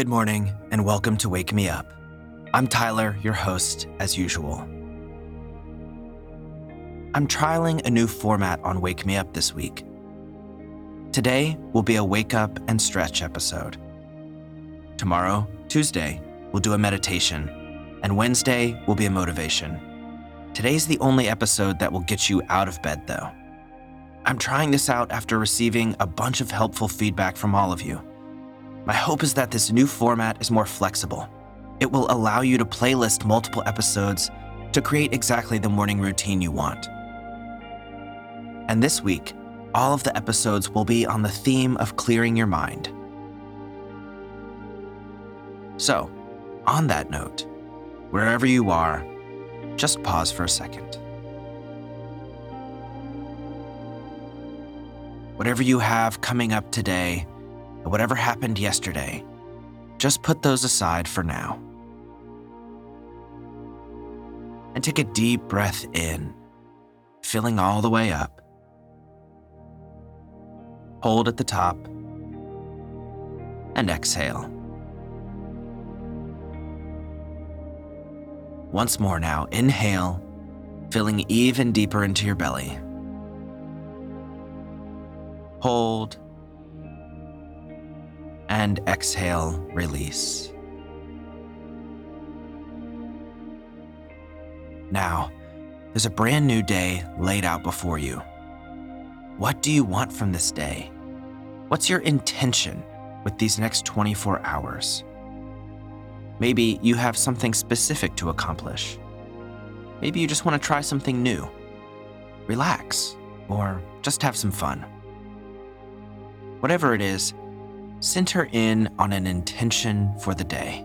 Good morning, and welcome to Wake Me Up. I'm Tyler, your host, as usual. I'm trialing a new format on Wake Me Up this week. Today will be a wake up and stretch episode. Tomorrow, Tuesday, we'll do a meditation, and Wednesday will be a motivation. Today's the only episode that will get you out of bed, though. I'm trying this out after receiving a bunch of helpful feedback from all of you. My hope is that this new format is more flexible. It will allow you to playlist multiple episodes to create exactly the morning routine you want. And this week, all of the episodes will be on the theme of clearing your mind. So, on that note, wherever you are, just pause for a second. Whatever you have coming up today, and whatever happened yesterday, just put those aside for now. And take a deep breath in, filling all the way up. Hold at the top, and exhale. Once more now, inhale, filling even deeper into your belly. Hold and exhale, release. Now, there's a brand new day laid out before you. What do you want from this day? What's your intention with these next 24 hours? Maybe you have something specific to accomplish. Maybe you just want to try something new. Relax, or just have some fun. Whatever it is, center in on an intention for the day.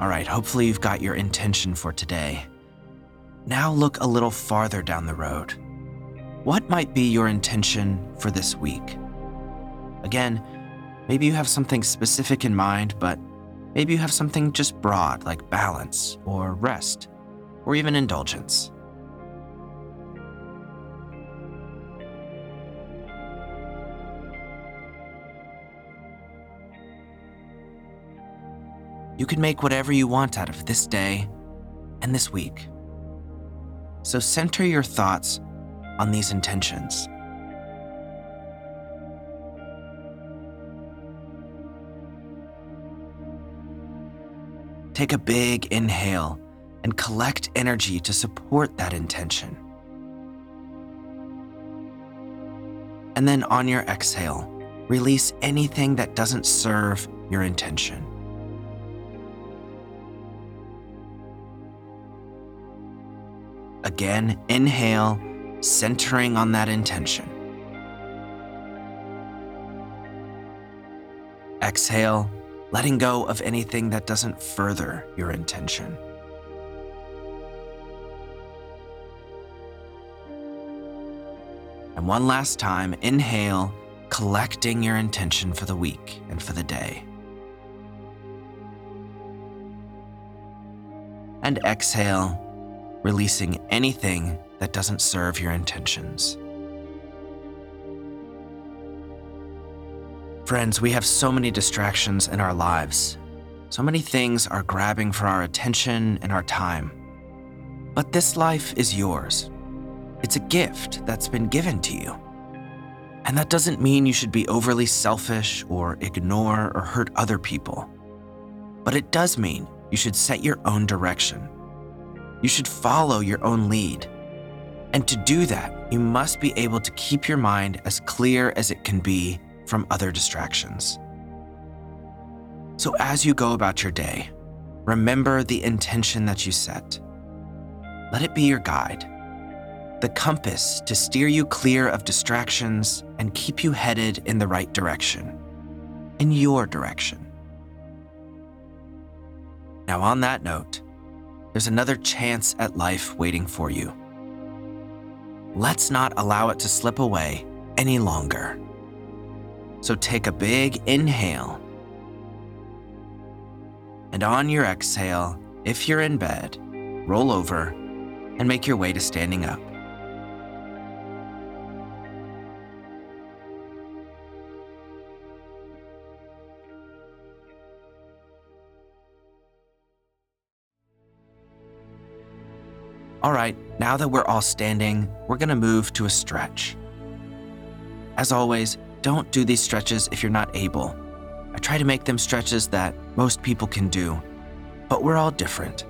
All right, hopefully you've got your intention for today. Now look a little farther down the road. What might be your intention for this week? Again, maybe you have something specific in mind, but maybe you have something just broad like balance or rest or even indulgence. You can make whatever you want out of this day and this week. So center your thoughts on these intentions. Take a big inhale and collect energy to support that intention. And then on your exhale, release anything that doesn't serve your intention. Again, inhale, centering on that intention. Exhale, letting go of anything that doesn't further your intention. And one last time, inhale, collecting your intention for the week and for the day. And exhale, releasing anything that doesn't serve your intentions. Friends, we have so many distractions in our lives. So many things are grabbing for our attention and our time. But this life is yours. It's a gift that's been given to you. And that doesn't mean you should be overly selfish or ignore or hurt other people. But it does mean you should set your own direction. You should follow your own lead. And to do that, you must be able to keep your mind as clear as it can be from other distractions. So as you go about your day, remember the intention that you set. Let it be your guide the compass to steer you clear of distractions and keep you headed in the right direction, in your direction. Now, on that note, there's another chance at life waiting for you. Let's not allow it to slip away any longer. So take a big inhale. And on your exhale, if you're in bed, roll over and make your way to standing up. All right, now that we're all standing, we're gonna move to a stretch. As always, don't do these stretches if you're not able. I try to make them stretches that most people can do, but we're all different.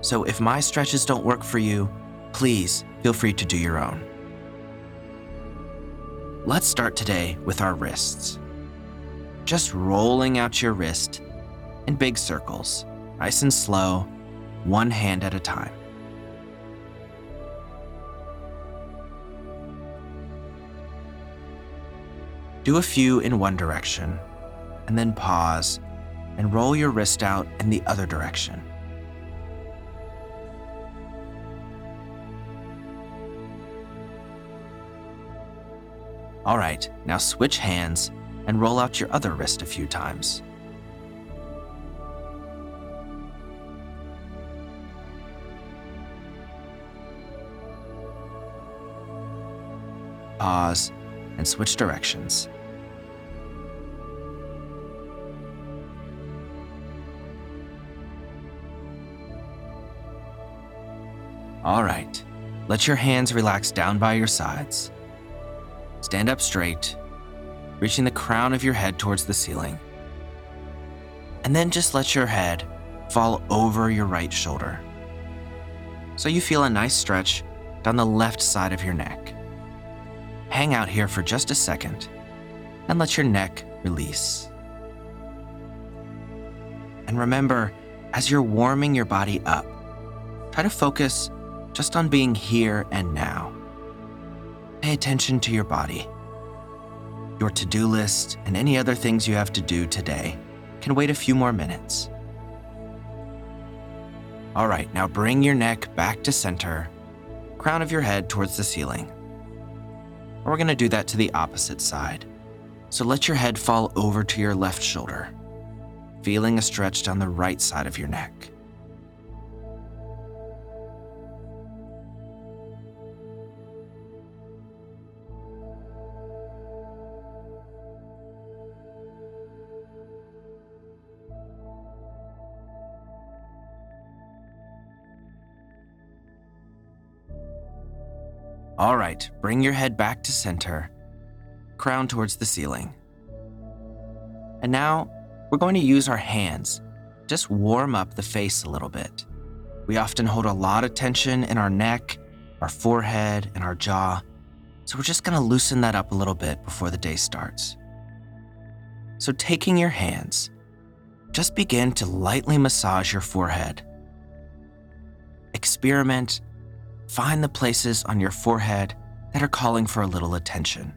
So if my stretches don't work for you, please feel free to do your own. Let's start today with our wrists. Just rolling out your wrist in big circles, nice and slow, one hand at a time. Do a few in one direction, and then pause and roll your wrist out in the other direction. All right, now switch hands and roll out your other wrist a few times. Pause and switch directions. All right, let your hands relax down by your sides. Stand up straight, reaching the crown of your head towards the ceiling. And then just let your head fall over your right shoulder. So you feel a nice stretch down the left side of your neck. Hang out here for just a second and let your neck release. And remember, as you're warming your body up, try to focus just on being here and now. Pay attention to your body. Your to do list and any other things you have to do today can wait a few more minutes. All right, now bring your neck back to center, crown of your head towards the ceiling. We're going to do that to the opposite side. So let your head fall over to your left shoulder, feeling a stretch down the right side of your neck. All right, bring your head back to center, crown towards the ceiling. And now we're going to use our hands. Just warm up the face a little bit. We often hold a lot of tension in our neck, our forehead, and our jaw. So we're just going to loosen that up a little bit before the day starts. So, taking your hands, just begin to lightly massage your forehead. Experiment Find the places on your forehead that are calling for a little attention.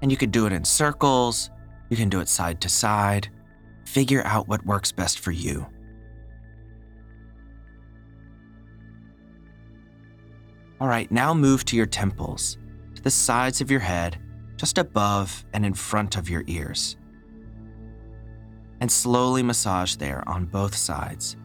And you can do it in circles, you can do it side to side. Figure out what works best for you. All right, now move to your temples, to the sides of your head, just above and in front of your ears. And slowly massage there on both sides.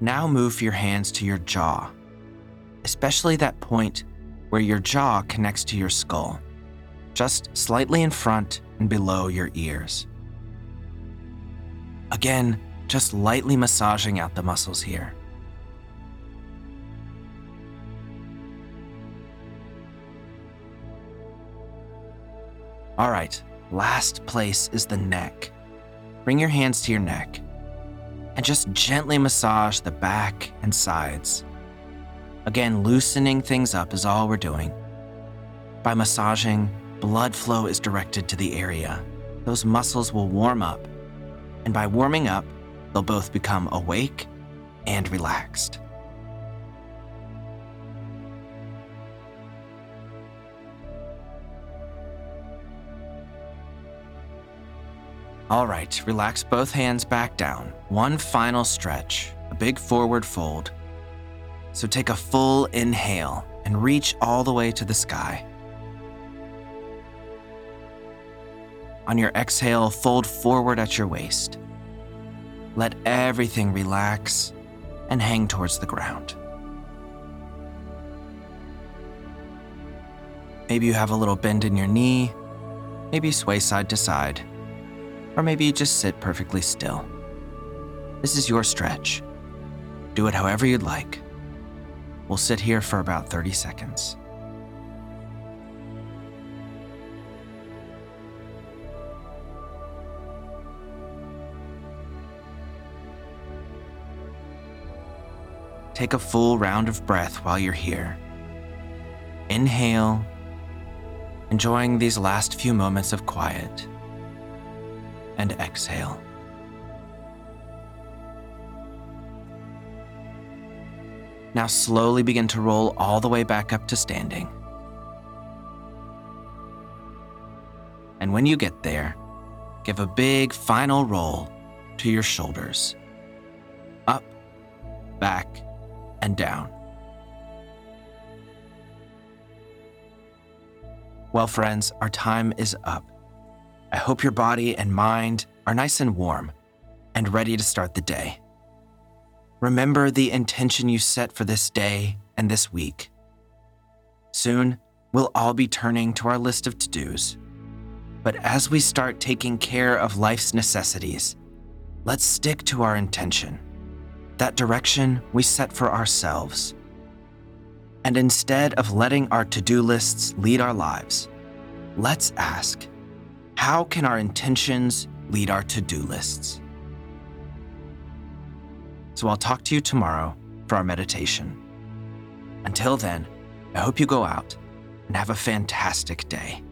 Now move your hands to your jaw, especially that point where your jaw connects to your skull, just slightly in front and below your ears. Again, just lightly massaging out the muscles here. All right, last place is the neck. Bring your hands to your neck and just gently massage the back and sides. Again, loosening things up is all we're doing. By massaging, blood flow is directed to the area. Those muscles will warm up, and by warming up, they'll both become awake and relaxed. All right, relax both hands back down. One final stretch, a big forward fold. So take a full inhale and reach all the way to the sky. On your exhale, fold forward at your waist. Let everything relax and hang towards the ground. Maybe you have a little bend in your knee, maybe sway side to side, or maybe you just sit perfectly still. This is your stretch. Do it however you'd like. We'll sit here for about 30 seconds. Take a full round of breath while you're here. Inhale, enjoying these last few moments of quiet, and exhale. Now slowly begin to roll all the way back up to standing. And when you get there, give a big final roll to your shoulders. Up, back, and down. Well, friends, our time is up. I hope your body and mind are nice and warm and ready to start the day. Remember the intention you set for this day and this week. Soon, we'll all be turning to our list of to dos. But as we start taking care of life's necessities, let's stick to our intention, that direction we set for ourselves. And instead of letting our to do lists lead our lives, let's ask how can our intentions lead our to do lists? So I'll talk to you tomorrow for our meditation. Until then, I hope you go out and have a fantastic day.